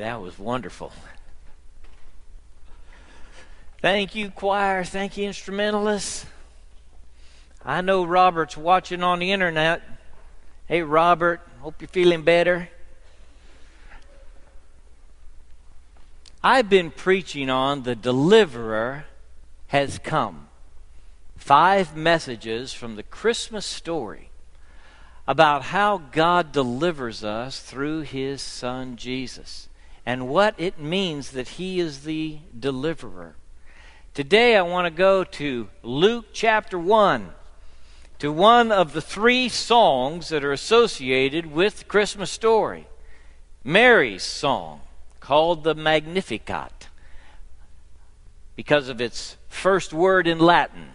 That was wonderful. Thank you, choir. Thank you, instrumentalists. I know Robert's watching on the internet. Hey, Robert, hope you're feeling better. I've been preaching on the deliverer has come. Five messages from the Christmas story about how God delivers us through his son Jesus and what it means that he is the deliverer. Today I want to go to Luke chapter 1, to one of the three songs that are associated with the Christmas story Mary's song, called the Magnificat, because of its first word in Latin.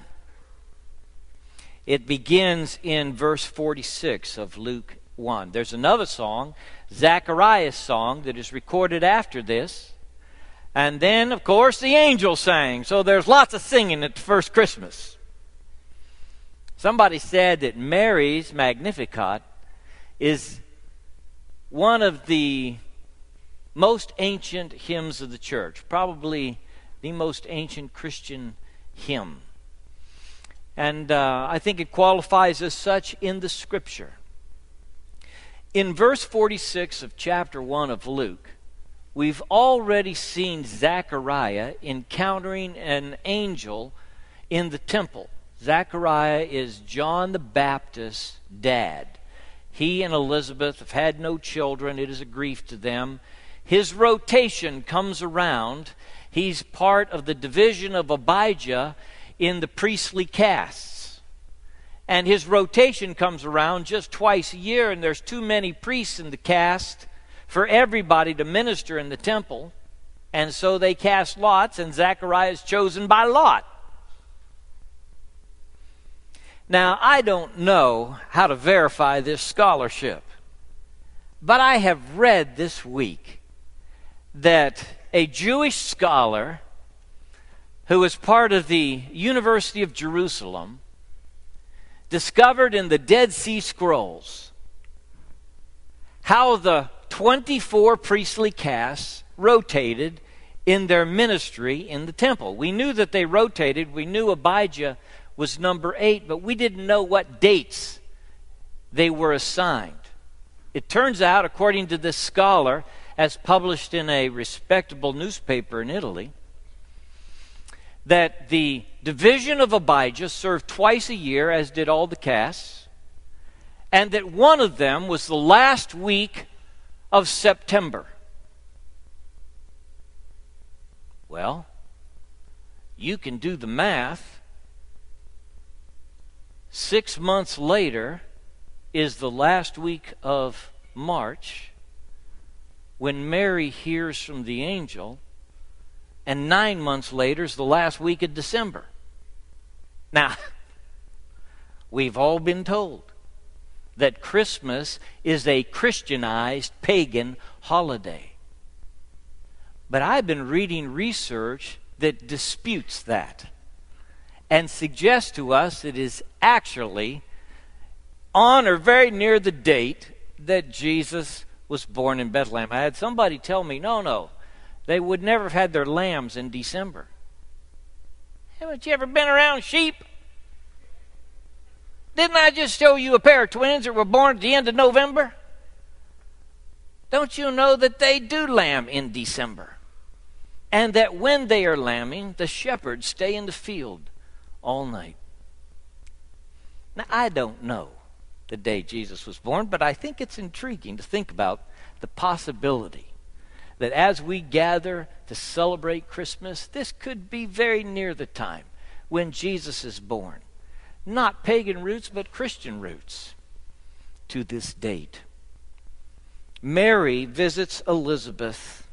It begins in verse 46 of Luke 1. There's another song, Zacharias' song, that is recorded after this and then, of course, the angels sang. So there's lots of singing at the first Christmas. Somebody said that Mary's Magnificat is one of the most ancient hymns of the church, probably the most ancient Christian hymn. And uh, I think it qualifies as such in the scripture. In verse 46 of chapter 1 of Luke, we've already seen Zechariah encountering an angel in the temple. Zechariah is John the Baptist's dad. He and Elizabeth have had no children. It is a grief to them. His rotation comes around. He's part of the division of Abijah in the priestly castes. And his rotation comes around just twice a year, and there's too many priests in the cast for everybody to minister in the temple. And so they cast lots, and Zechariah is chosen by lot. Now, I don't know how to verify this scholarship, but I have read this week that a Jewish scholar who was part of the University of Jerusalem discovered in the Dead Sea Scrolls how the 24 priestly castes rotated in their ministry in the temple. We knew that they rotated. We knew Abijah was number eight, but we didn't know what dates they were assigned. It turns out, according to this scholar, as published in a respectable newspaper in Italy, that the division of Abijah served twice a year, as did all the castes, and that one of them was the last week of September. Well, you can do the math. Six months later is the last week of March when Mary hears from the angel, and nine months later is the last week of December. Now, we've all been told that Christmas is a Christianized pagan holiday. But I've been reading research that disputes that and suggests to us it is actually on or very near the date that Jesus was born in Bethlehem. I had somebody tell me, no, no, they would never have had their lambs in December. Haven't you ever been around sheep? Didn't I just show you a pair of twins that were born at the end of November? Don't you know that they do lamb in December? And that when they are lambing, the shepherds stay in the field all night. Now, I don't know the day Jesus was born, but I think it's intriguing to think about the possibility that as we gather to celebrate Christmas, this could be very near the time when Jesus is born not pagan roots, but Christian roots to this date. Mary visits Elizabeth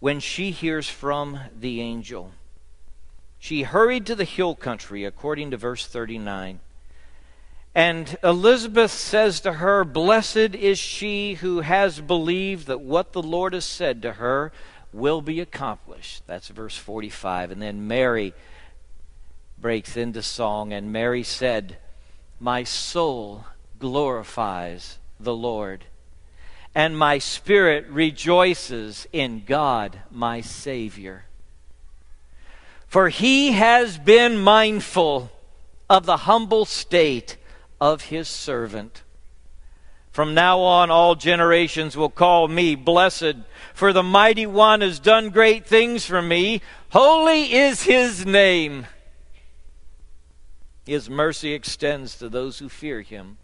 when she hears from the angel. She hurried to the hill country, according to verse 39. And Elizabeth says to her, Blessed is she who has believed that what the Lord has said to her will be accomplished. That's verse 45. And then Mary breaks into song, and Mary said, My soul glorifies the Lord, and my spirit rejoices in God, my Savior. For he has been mindful of the humble state of his servant. From now on, all generations will call me blessed, for the mighty one has done great things for me. Holy is his name. His mercy extends to those who fear him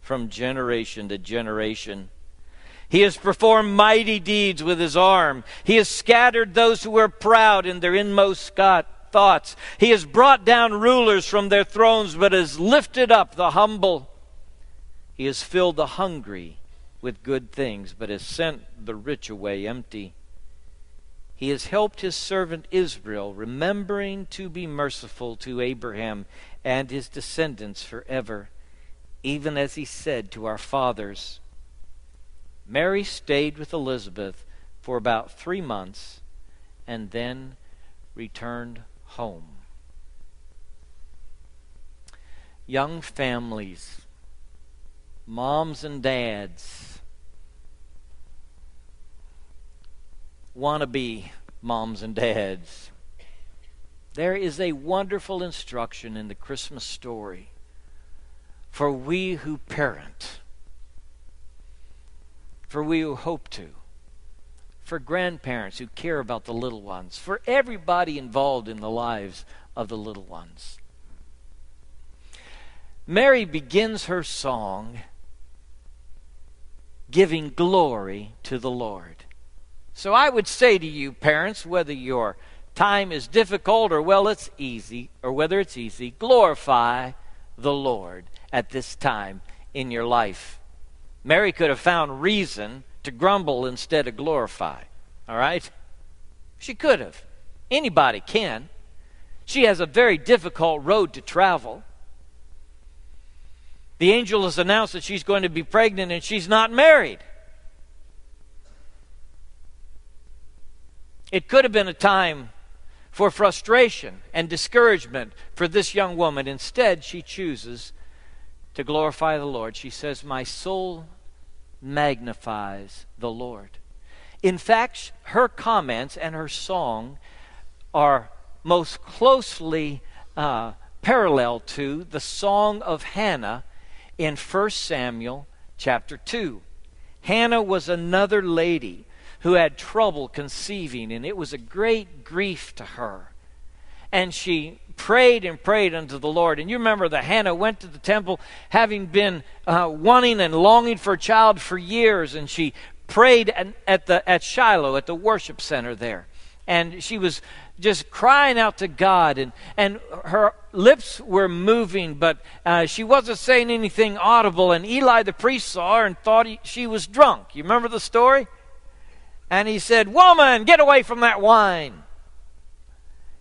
from generation to generation. He has performed mighty deeds with his arm. He has scattered those who were proud in their inmost thoughts. He has brought down rulers from their thrones, but has lifted up the humble. He has filled the hungry with good things, but has sent the rich away empty. He has helped his servant Israel, remembering to be merciful to Abraham and his descendants forever, even as he said to our fathers. Mary stayed with Elizabeth for about three months and then returned home. Young families, moms and dads, wannabe moms and dads. There is a wonderful instruction in the Christmas story for we who parent for we who hope to, for grandparents who care about the little ones, for everybody involved in the lives of the little ones. Mary begins her song giving glory to the Lord. So I would say to you, parents, whether your time is difficult or well it's easy, or whether it's easy, glorify the Lord at this time in your life. Mary could have found reason to grumble instead of glorify. All right? She could have. Anybody can. She has a very difficult road to travel. The angel has announced that she's going to be pregnant and she's not married. It could have been a time for frustration and discouragement for this young woman. Instead, she chooses to glorify the Lord. She says, My soul magnifies the Lord. In fact, her comments and her song are most closely uh, parallel to the song of Hannah in 1 Samuel chapter 2. Hannah was another lady who had trouble conceiving, and it was a great grief to her. And she prayed and prayed unto the Lord. And you remember that Hannah went to the temple having been uh, wanting and longing for a child for years, and she prayed at, at, the, at Shiloh, at the worship center there. And she was just crying out to God, and, and her lips were moving, but uh, she wasn't saying anything audible. And Eli the priest saw her and thought he, she was drunk. You remember the story? And he said, Woman, get away from that wine.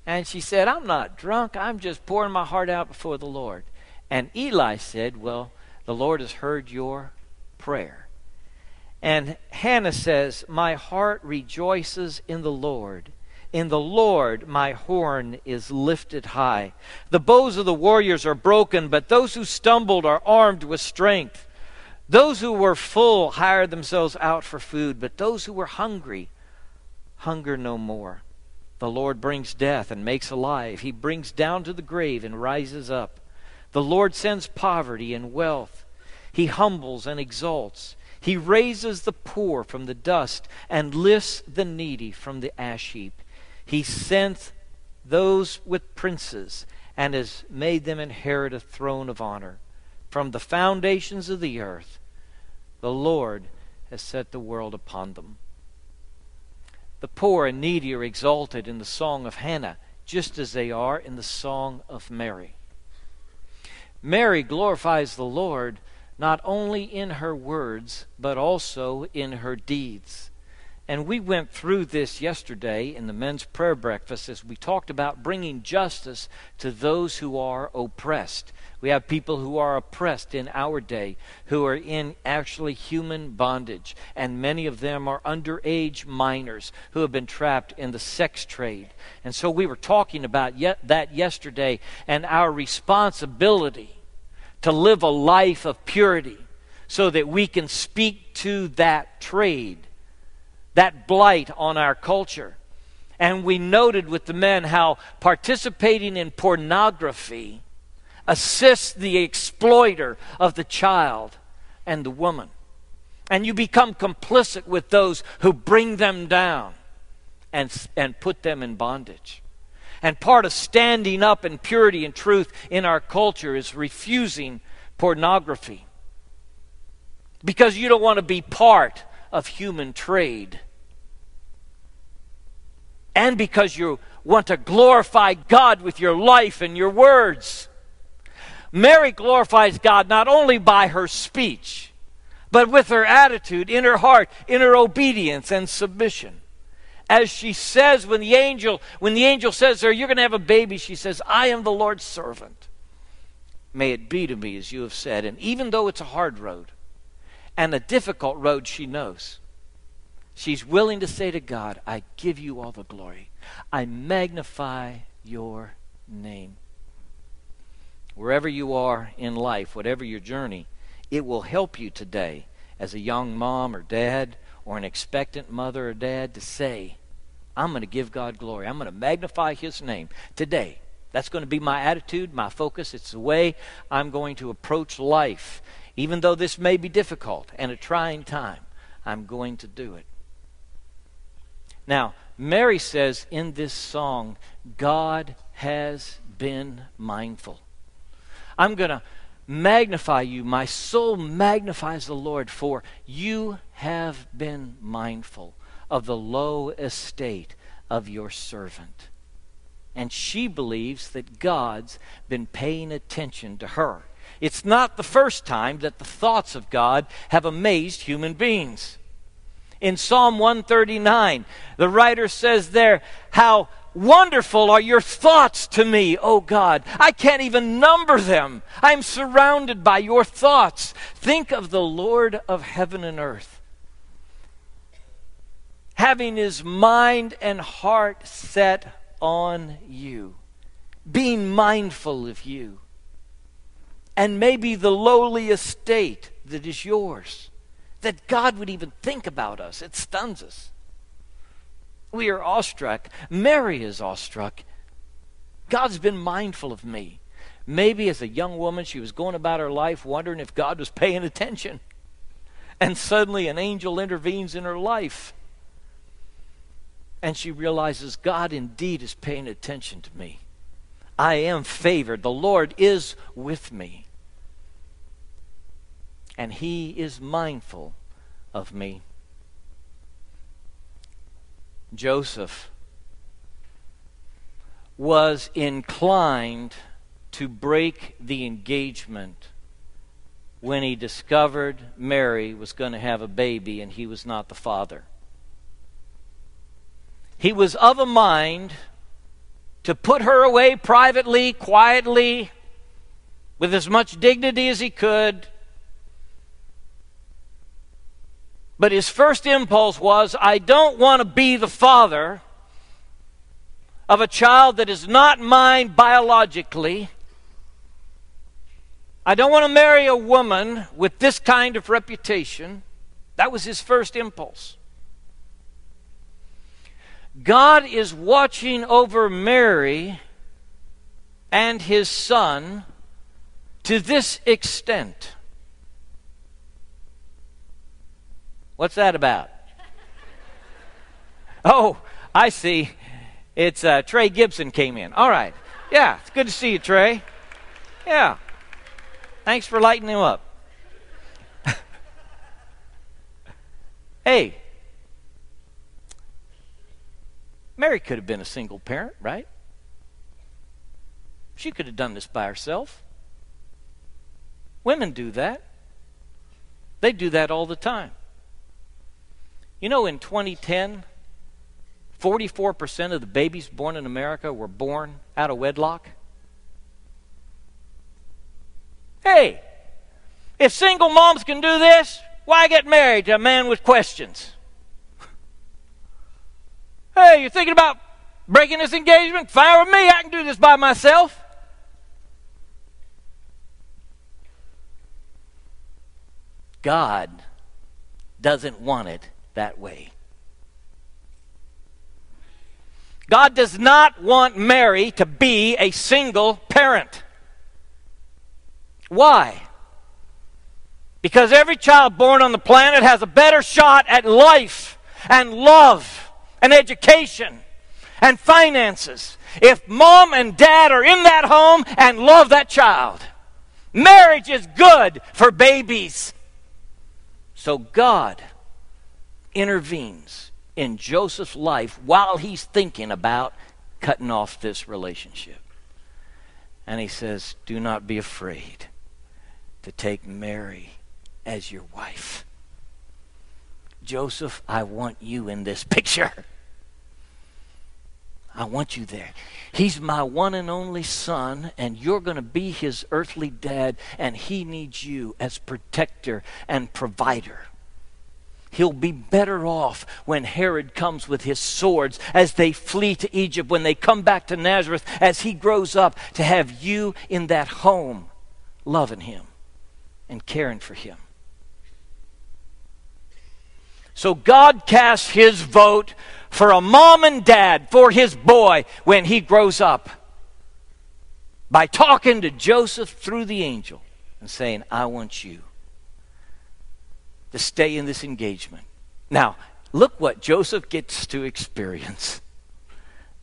And she said, I'm not drunk. I'm just pouring my heart out before the Lord. And Eli said, Well, the Lord has heard your prayer. And Hannah says, My heart rejoices in the Lord. In the Lord my horn is lifted high. The bows of the warriors are broken, but those who stumbled are armed with strength. Those who were full hired themselves out for food, but those who were hungry hunger no more. The Lord brings death and makes alive. He brings down to the grave and rises up. The Lord sends poverty and wealth. He humbles and exalts. He raises the poor from the dust and lifts the needy from the ash heap. He sent those with princes and has made them inherit a throne of honor. From the foundations of the earth, the Lord has set the world upon them. The poor and needy are exalted in the song of Hannah, just as they are in the song of Mary. Mary glorifies the Lord not only in her words, but also in her deeds. And we went through this yesterday in the men's prayer breakfast as we talked about bringing justice to those who are oppressed. We have people who are oppressed in our day, who are in actually human bondage, and many of them are underage minors who have been trapped in the sex trade. And so we were talking about yet that yesterday and our responsibility to live a life of purity so that we can speak to that trade, that blight on our culture. And we noted with the men how participating in pornography assists the exploiter of the child and the woman. And you become complicit with those who bring them down and, and put them in bondage. And part of standing up in purity and truth in our culture is refusing pornography. Because you don't want to be part of human trade. And because you want to glorify God with your life and your words. Mary glorifies God not only by her speech, but with her attitude, in her heart, in her obedience and submission. As she says when the angel, when the angel says to her, You're gonna have a baby, she says, I am the Lord's servant. May it be to me as you have said. And even though it's a hard road and a difficult road she knows, she's willing to say to God, I give you all the glory. I magnify your name wherever you are in life, whatever your journey, it will help you today as a young mom or dad or an expectant mother or dad to say, I'm going to give God glory. I'm going to magnify His name today. That's going to be my attitude, my focus. It's the way I'm going to approach life. Even though this may be difficult and a trying time, I'm going to do it. Now, Mary says in this song, God has been mindful. I'm going to magnify you. My soul magnifies the Lord, for you have been mindful of the low estate of your servant. And she believes that God's been paying attention to her. It's not the first time that the thoughts of God have amazed human beings. In Psalm 139, the writer says there how Wonderful are your thoughts to me, O God. I can't even number them. I'm surrounded by your thoughts. Think of the Lord of heaven and earth. Having his mind and heart set on you, being mindful of you, and maybe the lowly estate that is yours. That God would even think about us, it stuns us. We are awestruck. Mary is awestruck. God's been mindful of me. Maybe as a young woman, she was going about her life wondering if God was paying attention. And suddenly an angel intervenes in her life. And she realizes God indeed is paying attention to me. I am favored. The Lord is with me. And He is mindful of me. Joseph was inclined to break the engagement when he discovered Mary was going to have a baby and he was not the father. He was of a mind to put her away privately, quietly, with as much dignity as he could, But his first impulse was, I don't want to be the father of a child that is not mine biologically. I don't want to marry a woman with this kind of reputation. That was his first impulse. God is watching over Mary and his son to this extent. What's that about? Oh, I see. It's uh, Trey Gibson came in. All right. Yeah, it's good to see you, Trey. Yeah. Thanks for lighting him up. hey, Mary could have been a single parent, right? She could have done this by herself. Women do that. They do that all the time. You know, in 2010, 44% of the babies born in America were born out of wedlock. Hey, if single moms can do this, why get married to a man with questions? hey, you're thinking about breaking this engagement? Fire with me. I can do this by myself. God doesn't want it that way. God does not want Mary to be a single parent. Why? Because every child born on the planet has a better shot at life and love and education and finances if mom and dad are in that home and love that child. Marriage is good for babies. So God intervenes in Joseph's life while he's thinking about cutting off this relationship. And he says, Do not be afraid to take Mary as your wife. Joseph, I want you in this picture. I want you there. He's my one and only son, and you're going to be his earthly dad, and he needs you as protector and provider. He'll be better off when Herod comes with his swords as they flee to Egypt, when they come back to Nazareth, as he grows up, to have you in that home loving him and caring for him. So God casts his vote for a mom and dad for his boy when he grows up by talking to Joseph through the angel and saying, I want you to stay in this engagement. Now, look what Joseph gets to experience.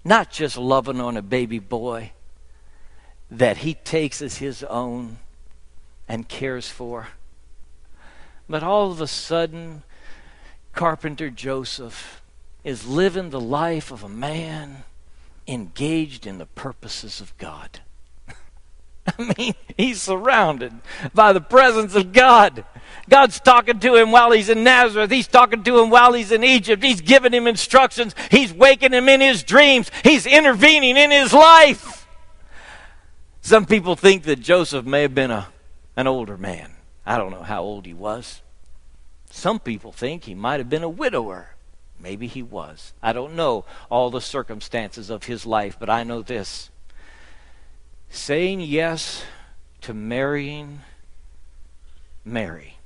Not just loving on a baby boy that he takes as his own and cares for, but all of a sudden, carpenter Joseph is living the life of a man engaged in the purposes of God. I mean, he's surrounded by the presence of God. God's talking to him while he's in Nazareth. He's talking to him while he's in Egypt. He's giving him instructions. He's waking him in his dreams. He's intervening in his life. Some people think that Joseph may have been a, an older man. I don't know how old he was. Some people think he might have been a widower. Maybe he was. I don't know all the circumstances of his life, but I know this. Saying yes to marrying Mary,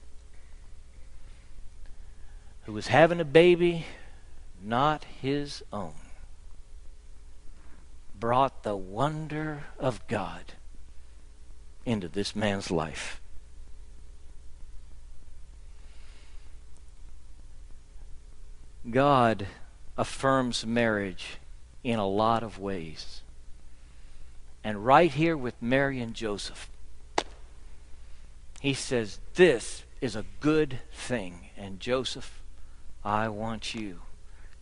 who was having a baby not his own, brought the wonder of God into this man's life. God affirms marriage in a lot of ways. And right here with Mary and Joseph, he says, This is a good thing. And Joseph, I want you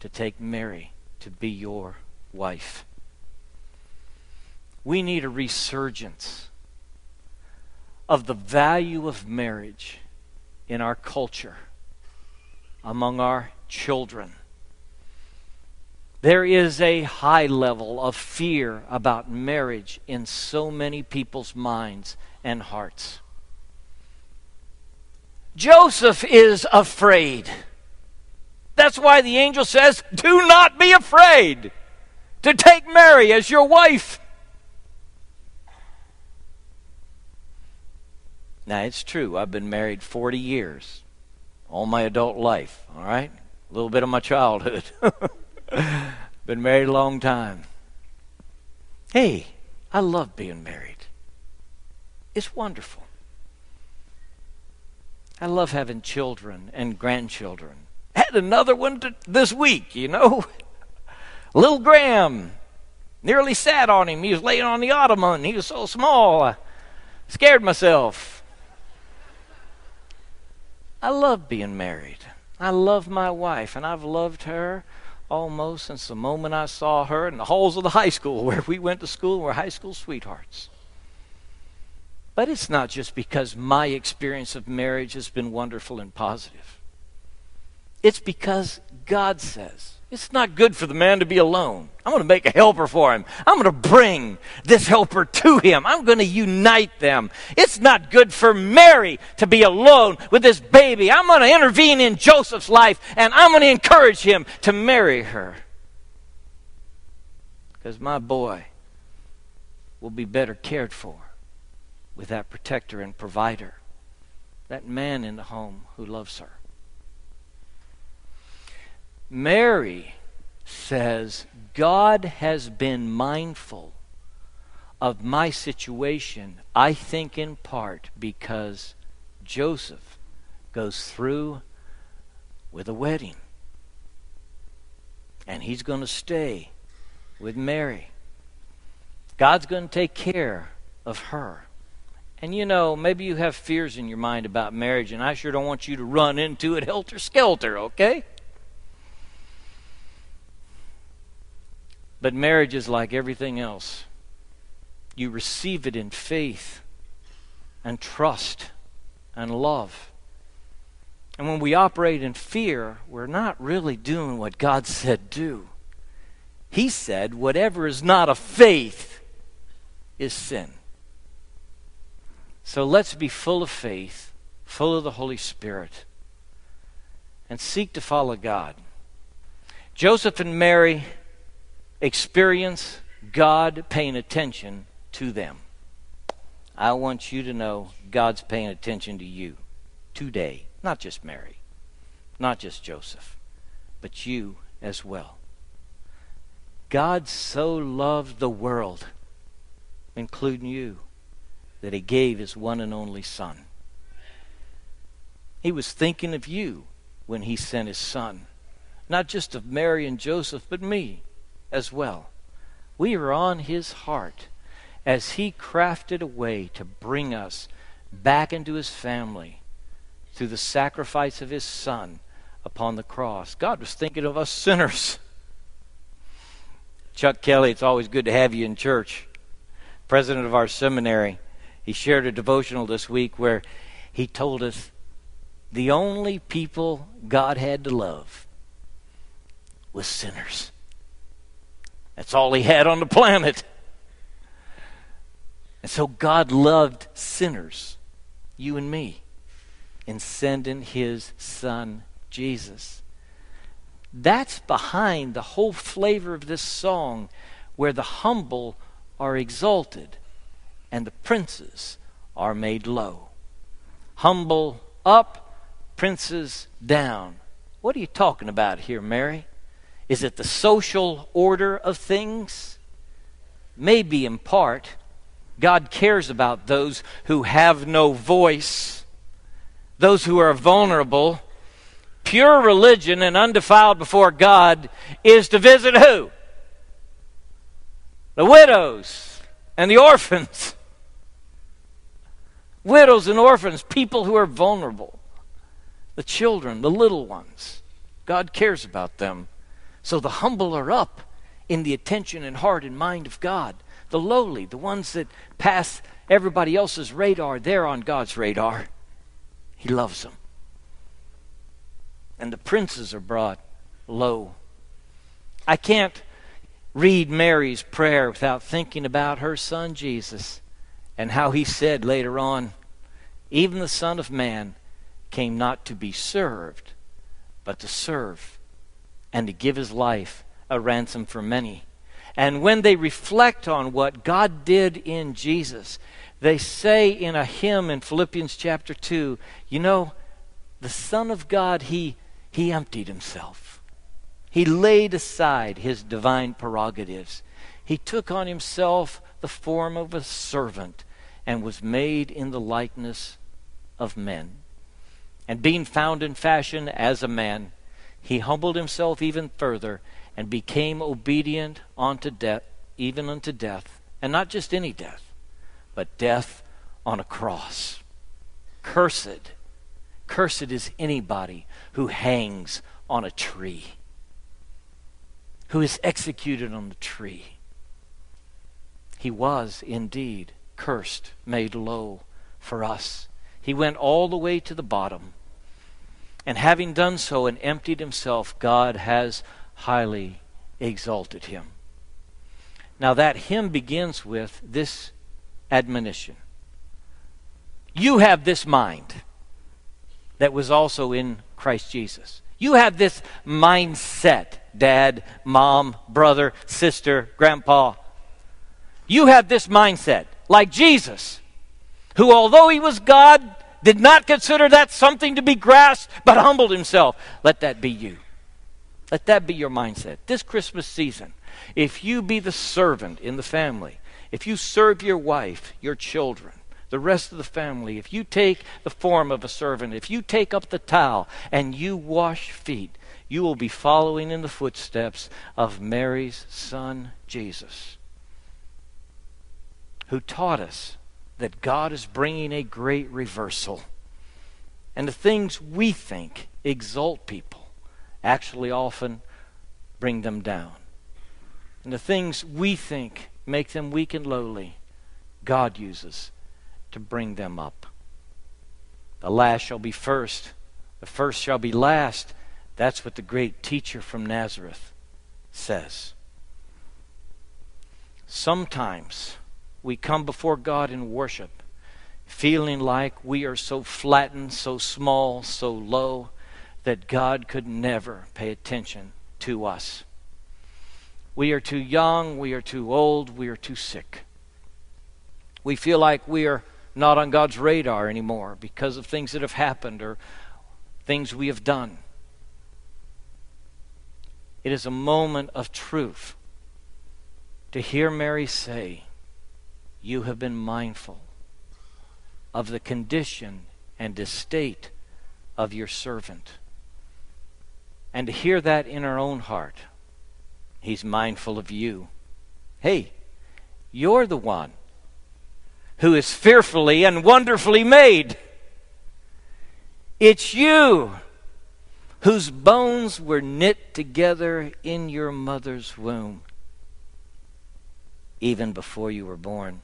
to take Mary to be your wife. We need a resurgence of the value of marriage in our culture, among our children. There is a high level of fear about marriage in so many people's minds and hearts. Joseph is afraid. That's why the angel says, Do not be afraid to take Mary as your wife. Now, it's true, I've been married 40 years, all my adult life, all right? a little bit of my childhood. Been married a long time. Hey, I love being married. It's wonderful. I love having children and grandchildren. Had another one to, this week, you know. Little Graham. Nearly sat on him. He was laying on the ottoman. He was so small. I scared myself. I love being married. I love my wife, and I've loved her almost since the moment I saw her in the halls of the high school where we went to school were high school sweethearts. But it's not just because my experience of marriage has been wonderful and positive. It's because God says, it's not good for the man to be alone. I'm going to make a helper for him. I'm going to bring this helper to him. I'm going to unite them. It's not good for Mary to be alone with this baby. I'm going to intervene in Joseph's life and I'm going to encourage him to marry her. Because my boy will be better cared for with that protector and provider that man in the home who loves her. Mary says, God has been mindful of my situation, I think in part because Joseph goes through with a wedding. And he's going to stay with Mary. God's going to take care of her. And you know, maybe you have fears in your mind about marriage, and I sure don't want you to run into it helter skelter, okay? But marriage is like everything else. You receive it in faith and trust and love. And when we operate in fear, we're not really doing what God said do. He said, whatever is not of faith is sin. So let's be full of faith, full of the Holy Spirit, and seek to follow God. Joseph and Mary experience God paying attention to them. I want you to know God's paying attention to you today, not just Mary, not just Joseph, but you as well. God so loved the world, including you, that he gave his one and only Son. He was thinking of you when he sent his Son, not just of Mary and Joseph, but me as well. We are on his heart as he crafted a way to bring us back into his family through the sacrifice of his son upon the cross. God was thinking of us sinners. Chuck Kelly, it's always good to have you in church. President of our seminary, he shared a devotional this week where he told us the only people God had to love was sinners. That's all he had on the planet. And so God loved sinners, you and me, in sending his son Jesus. That's behind the whole flavor of this song, where the humble are exalted and the princes are made low. Humble up, princes down. What are you talking about here, Mary? Is it the social order of things? Maybe in part. God cares about those who have no voice, those who are vulnerable. Pure religion and undefiled before God is to visit who? The widows and the orphans. Widows and orphans, people who are vulnerable. The children, the little ones. God cares about them. So the humble are up in the attention and heart and mind of God. The lowly, the ones that pass everybody else's radar, they're on God's radar. He loves them. And the princes are brought low. I can't read Mary's prayer without thinking about her son Jesus and how he said later on, Even the Son of Man came not to be served, but to serve and to give his life a ransom for many. And when they reflect on what God did in Jesus, they say in a hymn in Philippians chapter 2, you know, the Son of God, he, he emptied himself. He laid aside his divine prerogatives. He took on himself the form of a servant and was made in the likeness of men. And being found in fashion as a man, he humbled himself even further and became obedient unto death, even unto death, and not just any death, but death on a cross. Cursed, cursed is anybody who hangs on a tree, who is executed on the tree. He was indeed cursed, made low for us. He went all the way to the bottom and having done so and emptied himself, God has highly exalted him. Now, that hymn begins with this admonition You have this mind that was also in Christ Jesus. You have this mindset, dad, mom, brother, sister, grandpa. You have this mindset, like Jesus, who, although he was God, did not consider that something to be grasped, but humbled himself. Let that be you. Let that be your mindset. This Christmas season, if you be the servant in the family, if you serve your wife, your children, the rest of the family, if you take the form of a servant, if you take up the towel and you wash feet, you will be following in the footsteps of Mary's son, Jesus, who taught us that God is bringing a great reversal. And the things we think exalt people actually often bring them down. And the things we think make them weak and lowly, God uses to bring them up. The last shall be first, the first shall be last. That's what the great teacher from Nazareth says. Sometimes we come before God in worship feeling like we are so flattened, so small, so low that God could never pay attention to us. We are too young, we are too old, we are too sick. We feel like we are not on God's radar anymore because of things that have happened or things we have done. It is a moment of truth to hear Mary say, You have been mindful of the condition and estate of your servant. And to hear that in our own heart, He's mindful of you. Hey, you're the one who is fearfully and wonderfully made. It's you whose bones were knit together in your mother's womb, even before you were born,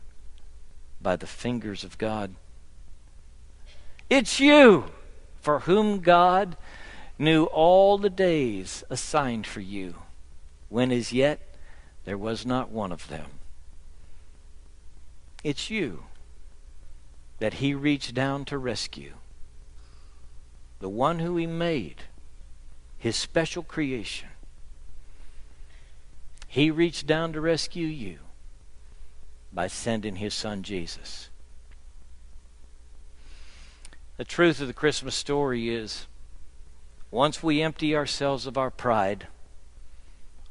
by the fingers of God. It's you for whom God knew all the days assigned for you, when as yet there was not one of them. It's you that He reached down to rescue, the one who He made his special creation. He reached down to rescue you by sending his son Jesus. The truth of the Christmas story is once we empty ourselves of our pride,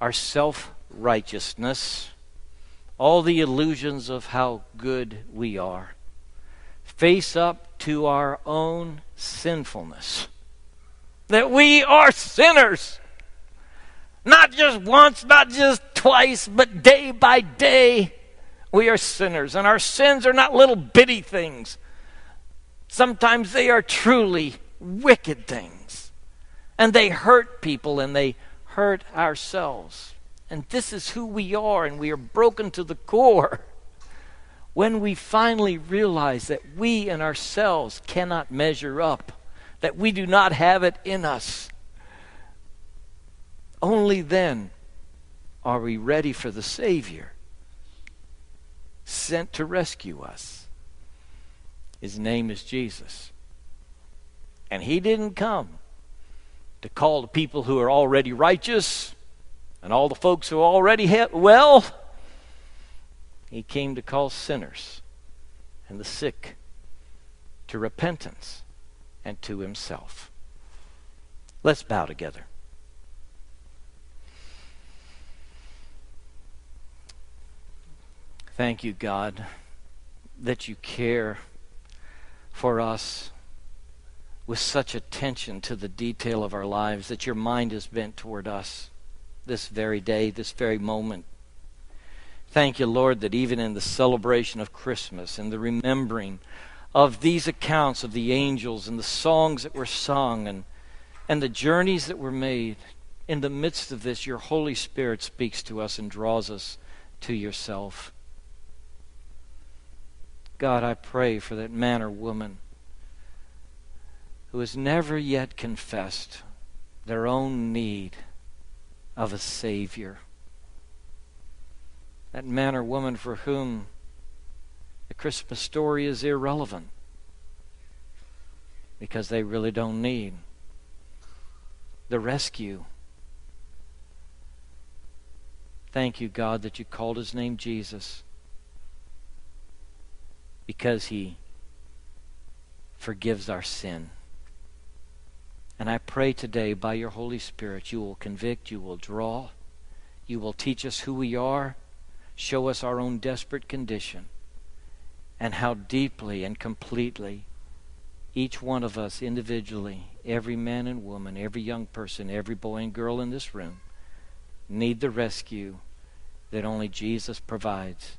our self righteousness, all the illusions of how good we are, face up to our own sinfulness that we are sinners. Not just once, not just twice, but day by day, we are sinners. And our sins are not little bitty things. Sometimes they are truly wicked things. And they hurt people and they hurt ourselves. And this is who we are, and we are broken to the core. When we finally realize that we and ourselves cannot measure up that we do not have it in us. Only then are we ready for the Savior sent to rescue us. His name is Jesus. And He didn't come to call the people who are already righteous and all the folks who are already well. He came to call sinners and the sick to repentance and to himself. Let's bow together. Thank you, God, that you care for us with such attention to the detail of our lives, that your mind is bent toward us this very day, this very moment. Thank you, Lord, that even in the celebration of Christmas and the remembering of these accounts of the angels and the songs that were sung and, and the journeys that were made, in the midst of this, your Holy Spirit speaks to us and draws us to yourself. God, I pray for that man or woman who has never yet confessed their own need of a Savior. That man or woman for whom the Christmas story is irrelevant because they really don't need the rescue. Thank you, God, that you called his name Jesus because he forgives our sin. And I pray today, by your Holy Spirit, you will convict, you will draw, you will teach us who we are, show us our own desperate condition, and how deeply and completely each one of us individually, every man and woman, every young person, every boy and girl in this room, need the rescue that only Jesus provides.